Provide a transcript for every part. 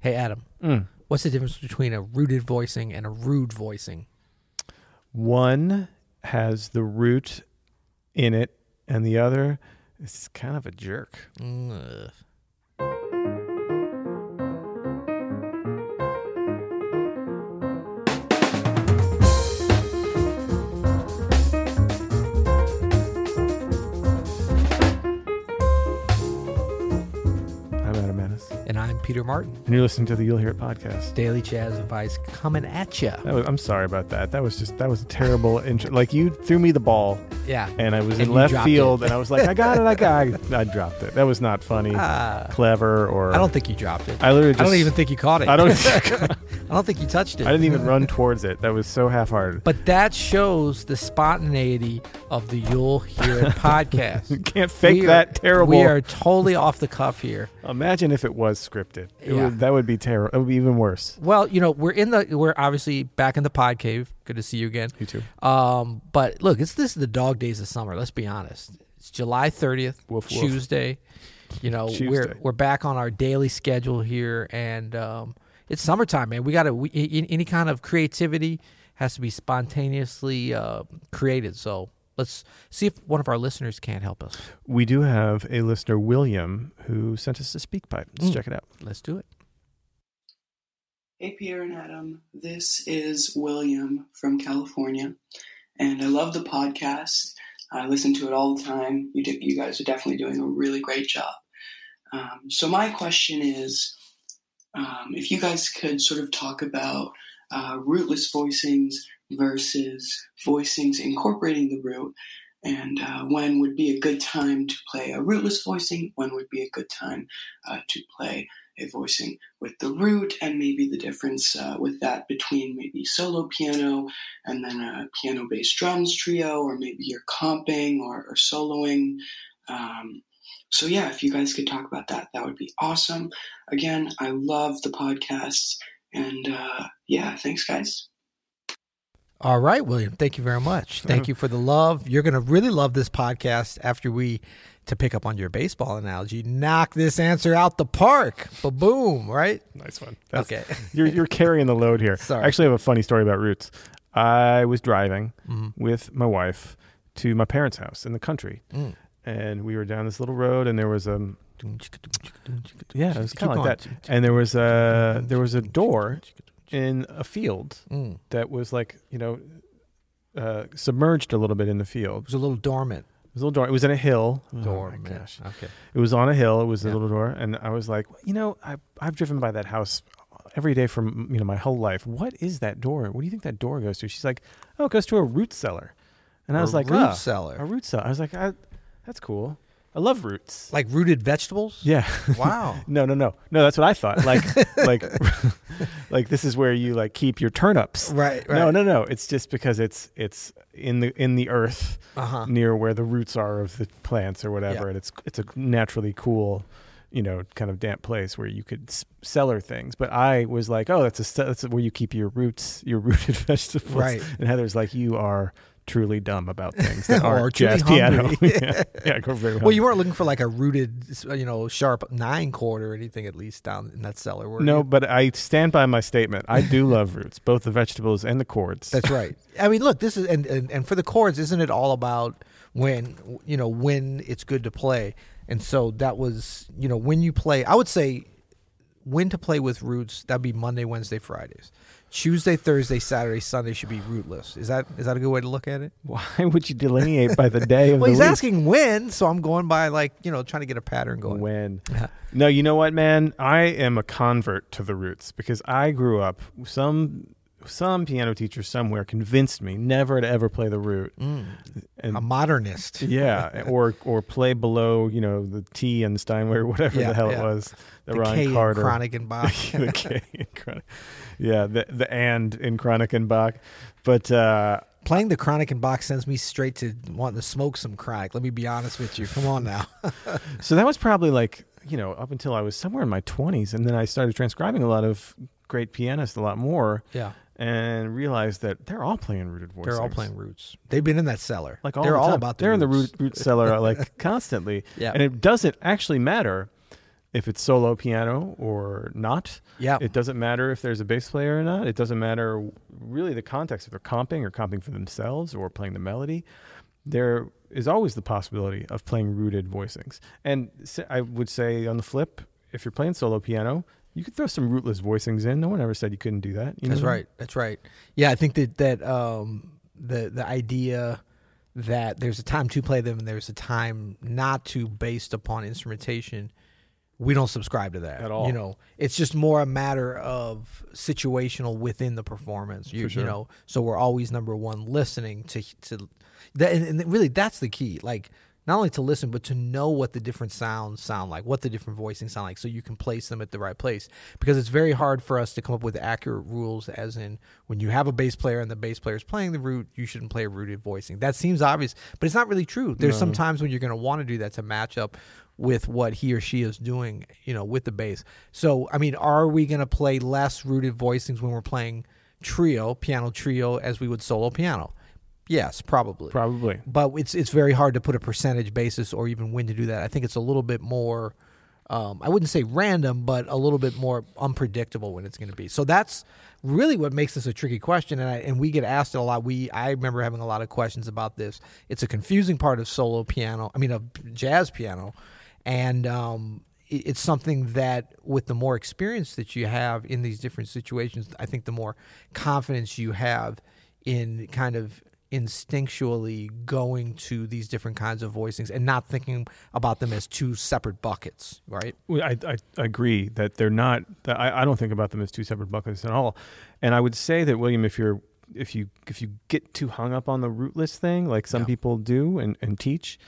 Hey, Adam, Mm. what's the difference between a rooted voicing and a rude voicing? One has the root in it, and the other is kind of a jerk. Mm, Martin. and you're listening to the You'll Hear It podcast. Daily Jazz Advice coming at you. I'm sorry about that. That was just that was a terrible intro. Like you threw me the ball, Yeah. and I was And in left field, and I was like, I got it, I got it. I dropped it. That was not funny, Ah, clever, or I don't think you dropped it. I literally just I don't even think you caught it. I don't. I don't think you touched it. I didn't even run towards it. That was so half-hearted. But that shows the spontaneity of the You'll Hear It podcast. You can't fake We are- that terrible. We are totally off the cuff here. Imagine if it was scripted. It Yeah. would, that would be terrible. It would be even worse. Well, you know, we're in the we're obviously back in the pod cave. Good to see you again. You too. Um, but look, it's this is the dog days of summer. Let's be honest. It's July thirtieth, Woof, woof. Tuesday. You know, we're we're back on our daily schedule here, and um, it's summertime, man. We got to any kind of creativity has to be spontaneously uh, created. So let's see if one of our listeners can help us. We do have a listener, William, who sent us a SpeakPipe. Let's Mm. check it out. Let's do it. Hey, Peter and Adam. This is William from California, and I love the podcast. I listen to it all the time. You, do, you guys are definitely doing a really great job. Um, so, my question is um, if you guys could sort of talk about uh, rootless voicings versus voicings incorporating the root, and uh, when would be a good time to play a rootless voicing, when would be a good time uh, to play a voicing with the root and maybe the difference uh, with that between maybe solo piano and then a piano based drums trio or maybe you're comping or, or soloing. Um, so yeah if you guys could talk about that that would be awesome again i love the podcast and uh, yeah thanks guys All right, William. Thank you very much. Thank you for the love. You're going to really love this podcast after we, to pick up on your baseball analogy, knock this answer out the park. Ba boom, right? Nice one. That's- Okay. You're, you're carrying the load here. Sorry. I actually have a funny story about roots. I was driving Mhm. with my wife to my parents' house in the country, Mm. And we were down this little road, and there was a yeah, it was kind of like that, and there was a there was a door in a field Mm. that was like you know uh, submerged a little bit in the field. It was a little dormant. It was a little door. It was in a hill. Oh, my gosh. Okay. It was on a hill. It was a little door, and I was like, you know, I I've driven by that house every day from you know my whole life. What is that door? What do you think that door goes to? She's like, oh, it goes to a root cellar, and I A was like, root "Ah, cellar. a root cellar. I was like, I, that's cool. I love roots. Like rooted vegetables? yeah. Wow. no, no, no, no. That's what I thought. Like, like, like this is where you like keep your turnips. right, right. No, no, no. It's just because it's it's in the in the earth Uh-huh. near where the roots are of the plants or whatever, Yeah. and it's it's a naturally cool, you know, kind of damp place where you could s- cellar things. But I was like, oh, that's a that's where you keep your roots, your rooted vegetables. Right. And Heather's like, you are truly dumb about things that Or aren't truly jazz piano. hungry. yeah, yeah, go very Well, you weren't looking for like a rooted, you know, sharp nine chord or anything at least down in that cellar, were No, you? but I stand by my statement. I do love roots, both the vegetables and the chords. That's right. I mean, look, this is and, and and for the chords, isn't it all about when you know when it's good to play? And so that was you know when you play. I would say when to play with roots. That'd be Monday, Wednesday, Fridays. Tuesday, Thursday, Saturday, Sunday should be rootless. Is that is that a good way to look at it? Why would you delineate by the day Well, the he's week? asking when, so I'm going by like you know trying to get a pattern going. when. No, you know what, man? I am a convert to the roots because I grew up some some piano teacher somewhere convinced me never to ever play the root. Mm, And a modernist. yeah, or or play below, you know, the T and Steinway or whatever Yeah, the hell yeah. it was. The, The Ryan K in Carter. Kranich and Bach. the K in. Yeah, the the and in Kranich and Bach. But uh Playing the Kranich and Bach sends me straight to wanting to smoke some chronic. Let me be honest with you. Come on now. So that was probably like, you know, up until I was somewhere in my 20s. And then I started transcribing a lot of great pianists a lot more yeah. And realized that they're all playing rooted voices. They're all playing roots. They've been in that cellar. Like all they're the all time. about the They're in the root, root cellar like constantly. Yeah. And it doesn't actually matter if it's solo piano or not. Yeah. It doesn't matter if there's a bass player or not. It doesn't matter really the context if they're comping or comping for themselves or playing the melody. There is always the possibility of playing rooted voicings. And I would say on the flip, if you're playing solo piano, you could throw some rootless voicings in. No one ever said you couldn't do that. You That's know? right. That's right. Yeah, I think that that um, the the idea that there's a time to play them and there's a time not to, based upon instrumentation, we don't subscribe to that At all. You know, it's just more a matter of situational within the performance. You, sure. you know, so we're always number one listening to to that, and, and really that's the key. Like not only to listen, but to know what the different sounds sound like, what the different voicings sound like, so you can place them at the right place. Because it's very hard for us to come up with accurate rules, as in when you have a bass player and the bass player is playing the root, you shouldn't play a rooted voicing. That seems obvious, but it's not really true. There's some times when you're going to want to do that to match up with what he or she is doing, you know, with the bass. So, I mean, are we going to play less rooted voicings when we're playing trio, piano trio, as we would solo piano? Yes, probably Probably. but it's it's very hard to put a percentage basis or even when to do that. I think it's a little bit more. Um, I wouldn't say random, but a little bit more unpredictable when it's going to be. So that's really what makes this a tricky question, and I, and we get asked it a lot. We I remember having a lot of questions about this. It's a confusing part of solo piano. I mean, of jazz piano, and um, it- it's something that with the more experience that you have in these different situations, I think the more confidence you have in kind of instinctually going to these different kinds of voicings and not thinking about them as two separate buckets, right? Well, I, I agree that they're not. That I, I don't think about them as two separate buckets at all. And I would say that William, if you're if you if you get too hung up on the rootless thing, like some Yeah. people do and, and teach,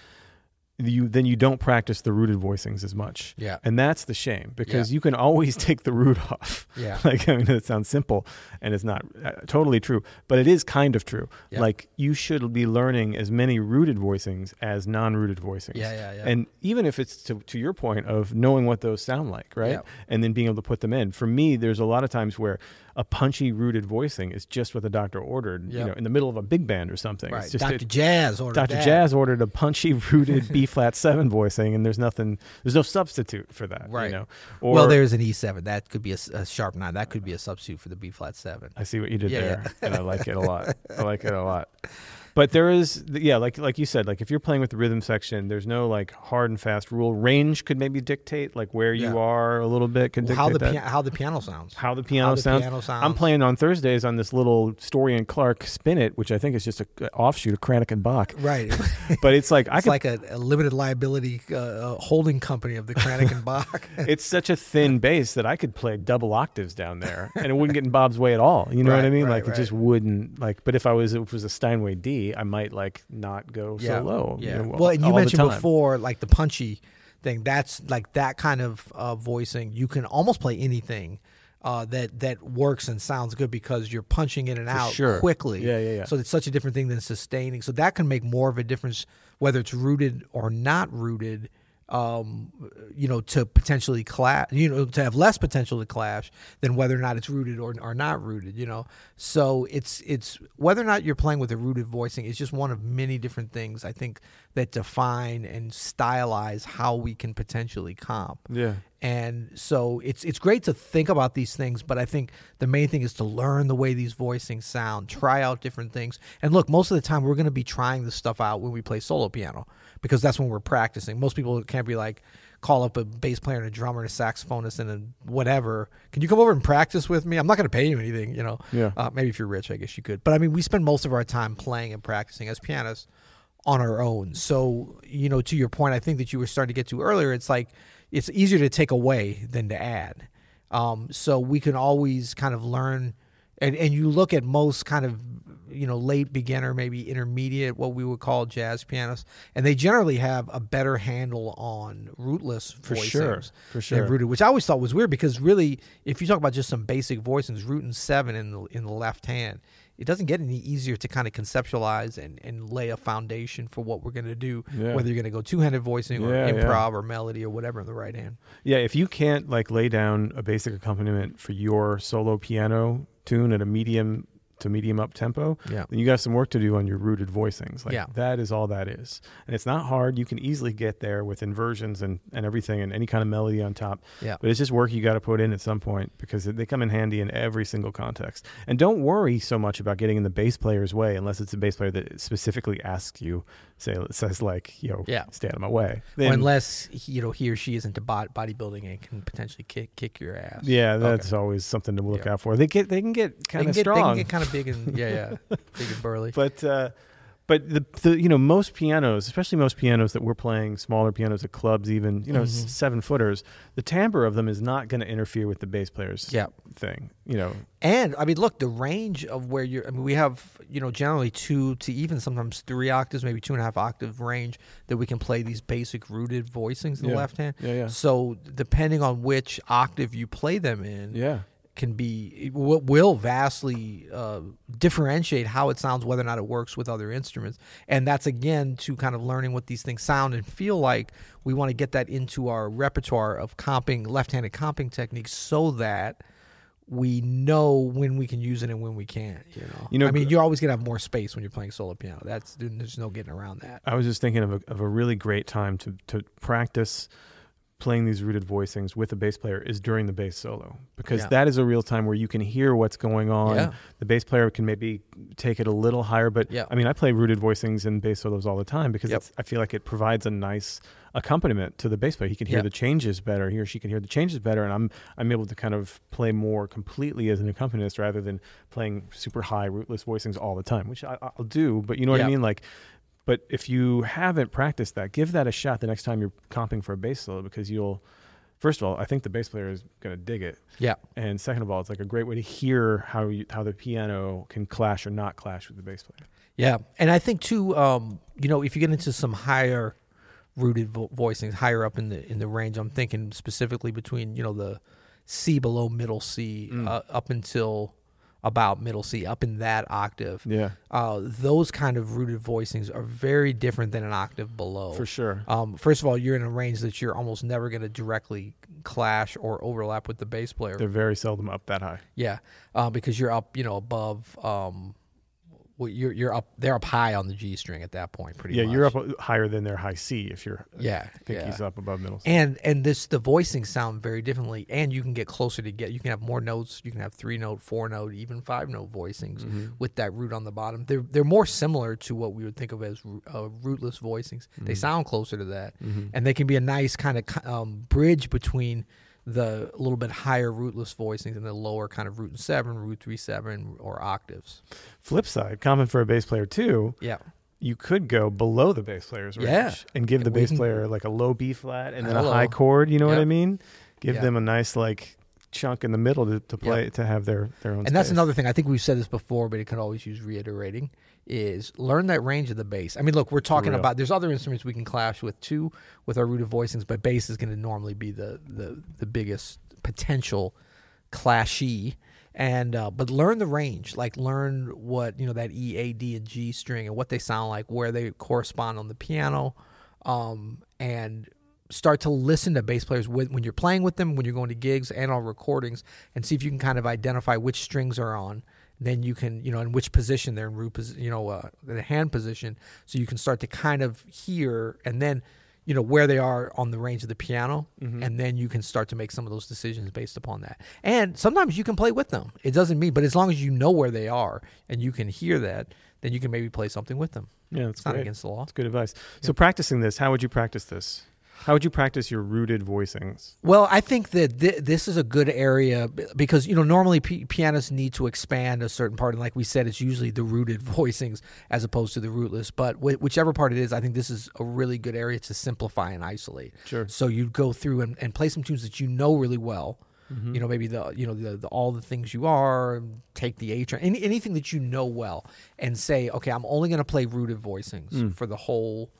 you then you don't practice the rooted voicings as much. Yeah. And that's the shame because you can always take the root off. Yeah. like I mean, it sounds simple, and it's not uh, totally true, but it is kind of true. Yeah. Like you should be learning as many rooted voicings as non-rooted voicings. Yeah, yeah, yeah. And even if it's to, to your point of knowing what those sound like, right? Yeah. And then being able to put them in. For me, there's a lot of times where a punchy rooted voicing is just what the doctor ordered, you know, in the middle of a big band or something. Right. It's just Dr. it- Jazz or Dr. Jazz ordered a punchy rooted B flat seven voicing, and there's nothing, there's no substitute for that, Right. You know, or well, there's an E7. That could be a sharp nine. That could be a substitute for the B flat seven. I see what you did Yeah, there, and I like it a lot. I like it a lot. But there is, yeah, like like you said, like if you're playing with the rhythm section, there's no like hard and fast rule. Range could maybe dictate like where you Yeah. are a little bit. Could dictate How the how the piano sounds. how the piano, how the sounds. piano I'm playing on Thursdays on this little Story and Clark spinet, which I think is just a, a offshoot of Kranich and Bach. Right. But it's like I it's could like a, a limited liability uh, uh, holding company of the Kranich and Bach. it's such a thin bass that I could play double octaves down there, and it wouldn't get in Bob's way at all. You know what I mean? right, like it just wouldn't like. But if I was if it was a Steinway D, I might like not go so low. you Yeah. know, well, and you mentioned before, like the punchy thing. That's like that kind of uh, voicing. You can almost play anything uh, that that works and sounds good because you're punching in and out sure. quickly. Yeah, yeah, yeah. So it's such a different thing than sustaining. So that can make more of a difference whether it's rooted or not rooted. Um, you know, to potentially clash, you know, to have less potential to clash than whether or not it's rooted or, or not rooted, you know. So it's it's whether or not you're playing with a rooted voicing is just one of many different things I think that define and stylize how we can potentially comp. Yeah. And so it's it's great to think about these things, but I think the main thing is to learn the way these voicings sound, try out different things. And look, most of the time we're going to be trying this stuff out when we play solo piano because that's when we're practicing. Most people can't be like call up a bass player and a drummer and a saxophonist and a whatever. Can you come over and practice with me? I'm not going to pay you anything, you know. Yeah. Uh, maybe if you're rich, I guess you could. But I mean, we spend most of our time playing and practicing as pianists on our own. So, you know, to your point, I think that you were starting to get to earlier, it's like it's easier to take away than to add. Um, so we can always kind of learn, and, and you look at most kind of, you know, late beginner, maybe intermediate, what we would call jazz pianists, and they generally have a better handle on rootless For voicings sure, for than sure. rooted, which I always thought was weird because really, if you talk about just some basic voicings, root and seven in the in the left hand, it doesn't get any easier to kind of conceptualize and, and lay a foundation for what we're going to do, Yeah. whether you're going to go two handed voicing or Yeah, yeah. improv or melody or whatever in the right hand. Yeah, if you can't like lay down a basic accompaniment for your solo piano tune at a medium to medium up tempo, Yeah. then you got some work to do on your rooted voicings. Like Yeah. that is all that is. And it's not hard. You can easily get there with inversions and, and everything and any kind of melody on top. Yeah. But it's just work you got to put in at some point because they come in handy in every single context. And don't worry so much about getting in the bass player's way unless it's a bass player that specifically asks you, say, says like, yo, Yeah. stay out of my way. Then- unless he- you know he or she is into bod- bodybuilding and can potentially kick kick your ass. yeah, that's always something to look Yeah. out for. They get they can get kind of get, they can get kind of big and yeah, yeah, big and burly. but uh, but the, the you know most pianos, especially most pianos that we're playing, smaller pianos at clubs, even you know Mhm. seven footers, the timbre of them is not going to interfere with the bass player's Yeah. thing. You know, And I mean, look, the range of where you're. I mean, we have you know generally two to even sometimes three octaves, maybe two and a half octave range that we can play these basic rooted voicings in the left hand. yeah, yeah, So depending on which octave you play them in, yeah. Can be will vastly uh, differentiate how it sounds, whether or not it works with other instruments. And that's again to kind of learning what these things sound and feel like. We want to get that into our repertoire of comping, left-handed comping techniques, so that we know when we can use it and when we can't. You know, You know, I mean, you're always gonna have more space when you're playing solo piano. That's there's no getting around that. I was just thinking of a, of a really great time to to practice playing these rooted voicings with a bass player is during the bass solo because Yeah. that is a real time where you can hear what's going on. Yeah. The bass player can maybe take it a little higher, but Yeah. I mean, I play rooted voicings in bass solos all the time because Yep. it's, I feel like it provides a nice accompaniment to the bass player. He can hear Yeah. the changes better. He or she can hear the changes better, and I'm I'm able to kind of play more completely as an accompanist rather than playing super high rootless voicings all the time, which I, I'll do. But you know what I mean, like. But if you haven't practiced that, give that a shot the next time you're comping for a bass solo because you'll, first of all, I think the bass player is going to dig it. Yeah. And second of all, it's like a great way to hear how you, how the piano can clash or not clash with the bass player. Yeah, and I think too, um, you know, if you get into some higher rooted vo- voicings, higher up in the in the range, I'm thinking specifically between you know the C below middle C Mm. uh, up until about middle C, up in that octave. Yeah, Uh, those kind of rooted voicings are very different than an octave below. for sure. Um, first of all, you're in a range that you're almost never going to directly clash or overlap with the bass player. They're very seldom up that high. Yeah, uh, because you're up, you know, above. Um, well, you're you're up. They're up high on the G string at that point. Pretty much. yeah, much. you're up uh, higher than their high C if you're. Yeah, I think yeah. he's up above middle. C. And and this the voicings sound very differently, and you can get closer to get. You can have more notes. You can have three note, four note, even five note voicings Mm-hmm. with that root on the bottom. They're they're more similar to what we would think of as uh, rootless voicings. They sound closer to that, and they can be a nice kind of um, bridge between the little bit higher rootless voicings and the lower kind of root and seven, root three seven, or octaves. Flip side, common for a bass player too. Yeah, You could go below the bass player's range Yeah. and give the bass can- player like a low B flat and then a high chord. You know what I mean? Give Yeah. them a nice like chunk in the middle to, to play to have their their own. and that's another thing. I think we've said this before, but it can always use reiterating. Is learn that range of the bass. I mean, look, we're talking about. There's other instruments we can clash with too, with our rooted voicings, but bass is going to normally be the the the biggest potential clashy. And uh, but learn the range, like learn what you know that E, A, D, and G string and what they sound like, where they correspond on the piano, um, and start to listen to bass players with, when you're playing with them, when you're going to gigs and on recordings, and see if you can kind of identify which strings are on. Then you can, you know, in which position they're in root, posi- you know, uh, the hand position, so you can start to kind of hear, and then, you know, where they are on the range of the piano, and then you can start to make some of those decisions based upon that. And sometimes you can play with them. It doesn't mean, but as long as you know where they are and you can hear that, then you can maybe play something with them. yeah, that's It's not against the law. That's good advice. So practicing this, how would you practice this? How would you practice your rooted voicings? Well, I think that th- this is a good area because you know normally p- pianists need to expand a certain part, and like we said, it's usually the rooted voicings as opposed to the rootless. But wh- whichever part it is, I think this is a really good area to simplify and isolate. Sure. So you go through and, and play some tunes that you know really well. Mm-hmm. You know, maybe the you know the, the all the things you are, take the A train, any, anything that you know well, and say, okay, I'm only going to play rooted voicings Mm. for the whole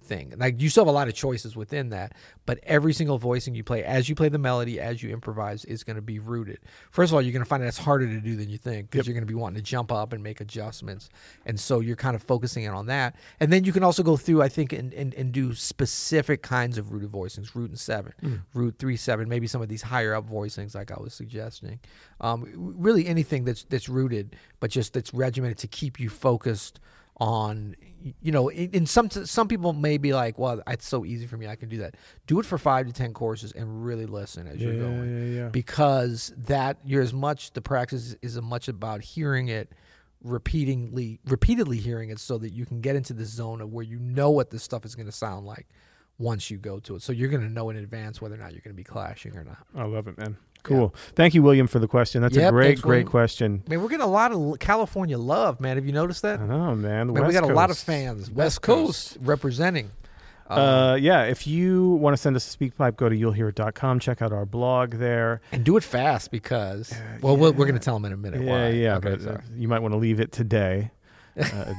thing. Like you still have a lot of choices within that, but every single voicing you play, as you play the melody, as you improvise, is going to be rooted. First of all, you're going to find that's harder to do than you think because Yep. you're going to be wanting to jump up and make adjustments, and so you're kind of focusing in on that. And then you can also go through, I think, and, and, and do specific kinds of rooted voicings, root and seven, root three seven, maybe some of these higher up voicings, like I was suggesting. Um, really anything that's that's rooted, but just that's regimented to keep you focused on you know in, some some people may be like well it's so easy for me i can do that do it for five to ten courses and really listen as Yeah, you're going yeah, yeah. because that you're as much the practice is as much about hearing it repeatedly repeatedly hearing it so that you can get into the zone of where you know what this stuff is going to sound like once you go to it so you're going to know in advance whether or not you're going to be clashing or not I love it, man. Cool. Thank you, William, for the question. That's a great, thanks, great William. question. man we're getting a lot of california love man have you noticed that I know, man. Man, we West got a lot of fans west coast, representing Uh, yeah, if you want to send us a SpeakPipe, go to you'llhear.com. Check out our blog there. and do it fast because well, we're, we're going to tell them in a minute Yeah, why. yeah, Okay, but uh, sorry. you might want to leave it today. Uh,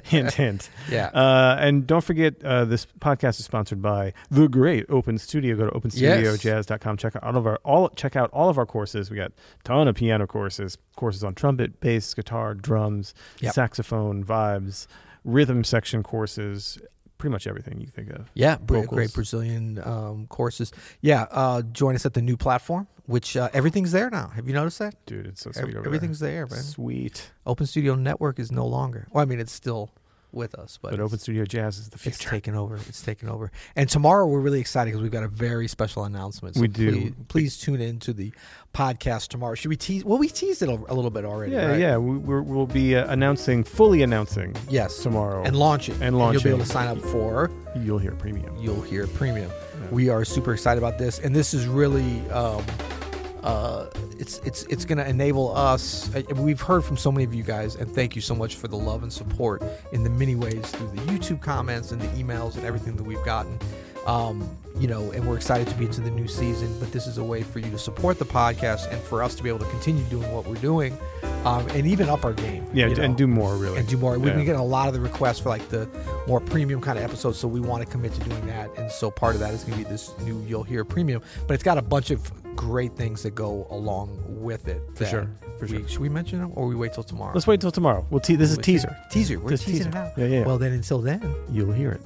hint, hint. yeah Uh, and don't forget, uh, this podcast is sponsored by the great Open Studio. Go to openstudiojazz.com. Check out all of our all check out all of our courses. We got a ton of piano courses, courses on trumpet, bass, guitar, drums, Yep. saxophone, vibes, rhythm section courses, pretty much everything you think of. Yeah, vocals. great Brazilian um, courses. Yeah, uh, join us at the new platform, which uh, everything's there now. Have you noticed that? Dude, it's so sweet over everything's there. there, man. Sweet. Open Studio Network is no longer. Well, I mean, it's still with us, but, But Open Studio Jazz is the future. it's taken over. It's taken over. And tomorrow we're really excited because we've got a very special announcement. So We do. Please, please tune in to the podcast tomorrow. Should we tease? Well, we teased it a, a little bit already. yeah, right? yeah. We, we're, we'll be uh, announcing, fully announcing Yes. tomorrow. And launching. And launching. You'll be able to sign up for You'll hear premium. you'll hear premium. We are super excited about this, and this is really um, uh, it's it's it's going to enable us. I- We've heard from so many of you guys, and thank you so much for the love and support in the many ways through the YouTube comments and the emails and everything that we've gotten. Um, you know, and we're excited to be into the new season. But this is a way for you to support the podcast and for us to be able to continue doing what we're doing, um, and even up our game. Yeah, you know? and do more, really. and do more. We've Yeah. been getting a lot of the requests for like the more premium kind of episodes, so we want to commit to doing that. And so part of that is going to be this new You'll Hear premium, but it's got a bunch of great things that go along with it. For sure, for we- sure. Should we mention them, or we wait till tomorrow? Let's wait till tomorrow. We'll te- this is a teaser. Teaser. We're teasing teaser. it out. Yeah, yeah. Well, then until then. You'll hear it.